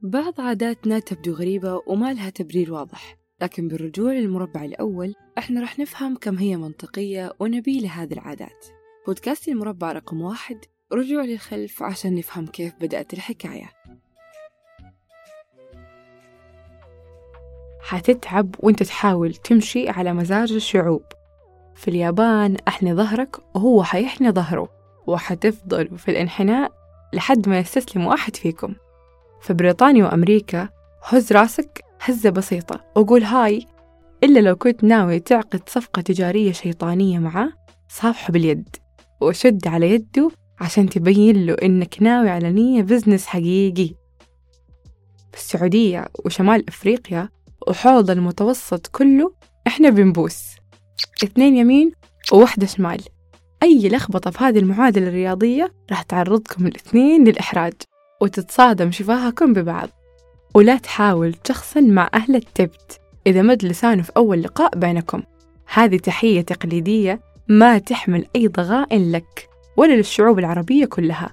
بعض عاداتنا تبدو غريبة وما لها تبرير واضح لكن بالرجوع للمربع الأول إحنا راح نفهم كم هي منطقية ونبيلة هذه العادات. بودكاست المربع رقم واحد رجوع للخلف عشان نفهم كيف بدأت الحكاية. حتتعب وانت تحاول تمشي على مزاج الشعوب. في اليابان أحني ظهرك وهو حيحني ظهره وحتفضلوا في الانحناء لحد ما يستسلم واحد فيكم. في بريطانيا وأمريكا هز راسك هزة بسيطة. وقول هاي إلا لو كنت ناوي تعقد صفقة تجارية شيطانية معاه صافحه باليد. وشد على يده عشان تبين له إنك ناوي على نية بزنس حقيقي. في السعودية وشمال أفريقيا وحوض المتوسط كله إحنا بنبوس. اثنين يمين وواحدة شمال. أي لخبطة في هذه المعادلة الرياضية راح تعرضكم الاثنين للإحراج. وتتصادم شفاهكم ببعض. ولا تحاول تشخصن مع أهل التبت إذا مد لسانه في أول لقاء بينكم. هذه تحية تقليدية ما تحمل أي ضغائن لك ولا للشعوب العربية كلها.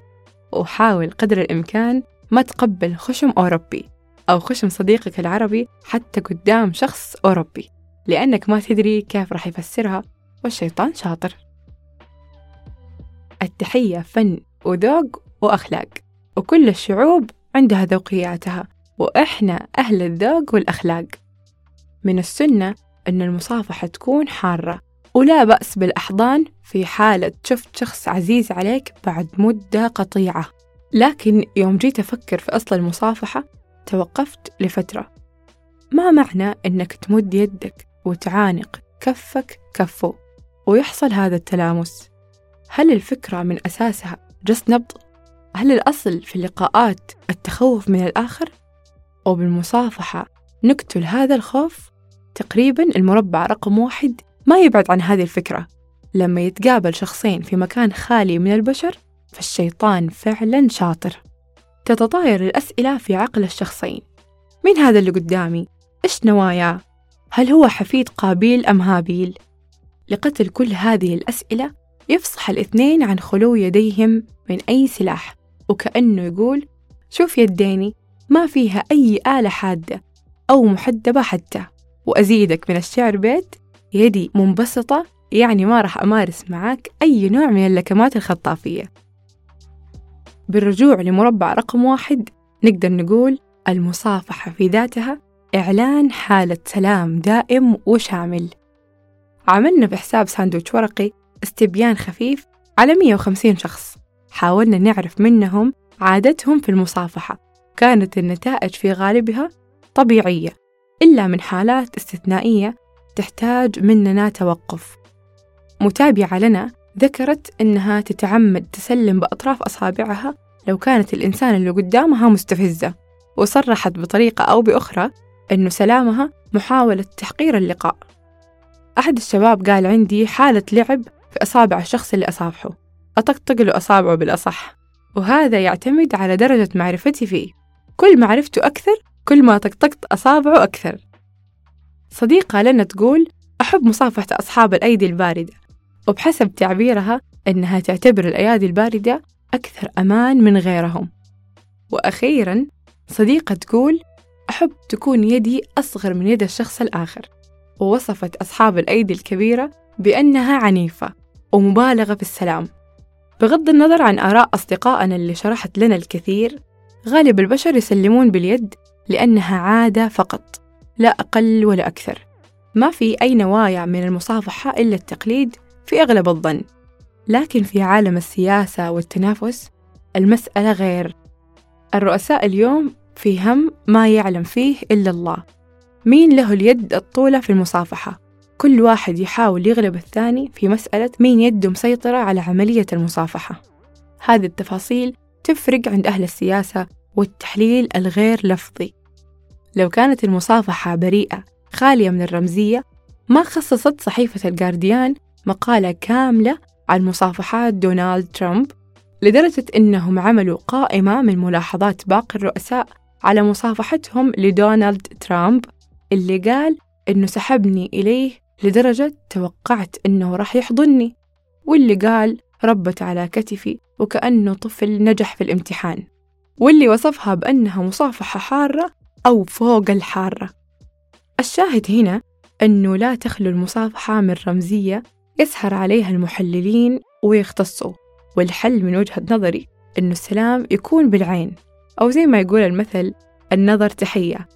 وحاول قدر الإمكان ما تقبل خشم أوروبي أو خشم صديقك العربي حتى قدام شخص أوروبي لأنك ما تدري كيف راح يفسرها والشيطان شاطر. التحية فن وذوق وأخلاق. وكل الشعوب عندها ذوقياتها وإحنا أهل الذوق والأخلاق. من السنة أن المصافحة تكون حارة ولا بأس بالأحضان في حالة شفت شخص عزيز عليك بعد مدة قطيعة. لكن يوم جيت أفكر في أصل المصافحة توقفت لفترة. ما معنى أنك تمد يدك وتعانق كفك كفه ويحصل هذا التلامس؟ هل الفكرة من أساسها جس نبض؟ هل الأصل في اللقاءات التخوف من الآخر؟ وبالمصافحة نقتل هذا الخوف؟ تقريبا المربع رقم واحد ما يبعد عن هذه الفكرة لما يتقابل شخصين في مكان خالي من البشر فالشيطان فعلا شاطر تتطاير الأسئلة في عقل الشخصين مين هذا اللي قدامي؟ إيش نواياه؟ هل هو حفيد قابيل أم هابيل؟ لقتل كل هذه الأسئلة يفصح الاثنين عن خلو يديهم من أي سلاح وكأنه يقول شوف يديني ما فيها أي آلة حادة أو محدبة حتى. وأزيدك من الشعر بيت يدي منبسطة يعني ما راح أمارس معاك أي نوع من اللكمات الخطافية. بالرجوع لمربع رقم واحد نقدر نقول المصافحة في ذاتها إعلان حالة سلام دائم وشامل. عملنا بحساب ساندويتش ورقي استبيان خفيف على 150 شخص. حاولنا نعرف منهم عادتهم في المصافحة. كانت النتائج في غالبها طبيعية إلا من حالات استثنائية تحتاج مننا توقف. متابعة لنا ذكرت إنها تتعمد تسلم بأطراف أصابعها لو كانت الإنسان اللي قدامها مستفزة وصرحت بطريقة أو بأخرى إنه سلامها محاولة تحقير اللقاء. أحد الشباب قال عندي حالة لعب في أصابع الشخص اللي أصافحه. أطقطق له أصابعه بالأصح. وهذا يعتمد على درجة معرفتي فيه. كل ما عرفته أكثر كل ما طقطقت أصابعه أكثر. صديقة لنا تقول أحب مصافحة أصحاب الأيدي الباردة. وبحسب تعبيرها أنها تعتبر الأيادي الباردة أكثر أمان من غيرهم. وأخيرا صديقة تقول أحب تكون يدي أصغر من يد الشخص الآخر. ووصفت أصحاب الأيدي الكبيرة بأنها عنيفة ومبالغة في السلام. بغض النظر عن آراء أصدقائنا اللي شرحت لنا الكثير غالب البشر يسلمون باليد لأنها عادة فقط لا أقل ولا أكثر. ما في أي نوايا من المصافحة إلا التقليد في أغلب الظن. لكن في عالم السياسة والتنافس المسألة غير. الرؤساء اليوم في هم ما يعلم فيه إلا الله. مين له اليد الطولة في المصافحة؟ كل واحد يحاول يغلب الثاني في مسألة مين يده مسيطرة على عملية المصافحة. هذه التفاصيل تفرق عند أهل السياسة والتحليل الغير لفظي. لو كانت المصافحة بريئة خالية من الرمزية ما خصصت صحيفة الجارديان مقالة كاملة عن مصافحات دونالد ترامب لدرجة إنهم عملوا قائمة من ملاحظات باقي الرؤساء على مصافحتهم لدونالد ترامب اللي قال إنه سحبني إليه لدرجة توقعت إنه راح يحضني واللي قال ربت على كتفي وكأنه طفل نجح في الامتحان واللي وصفها بأنها مصافحة حارة أو فوق الحارة. الشاهد هنا أنه لا تخلو المصافحة من رمزية يسهر عليها المحللين ويختصوا والحل من وجهة نظري أنه السلام يكون بالعين أو زي ما يقول المثل النظر تحية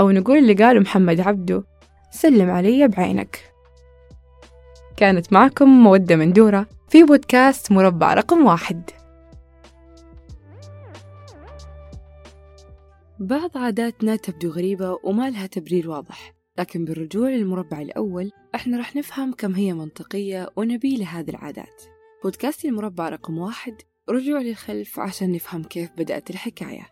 أو نقول اللي قاله محمد عبده سلم علي بعينك. كانت معكم مودة مندورة في بودكاست مربع رقم واحد. بعض عاداتنا تبدو غريبة وما لها تبرير واضح لكن بالرجوع للمربع الأول إحنا رح نفهم كم هي منطقية ونبيلة هذه العادات. بودكاست المربع رقم واحد رجوع للخلف عشان نفهم كيف بدأت الحكاية.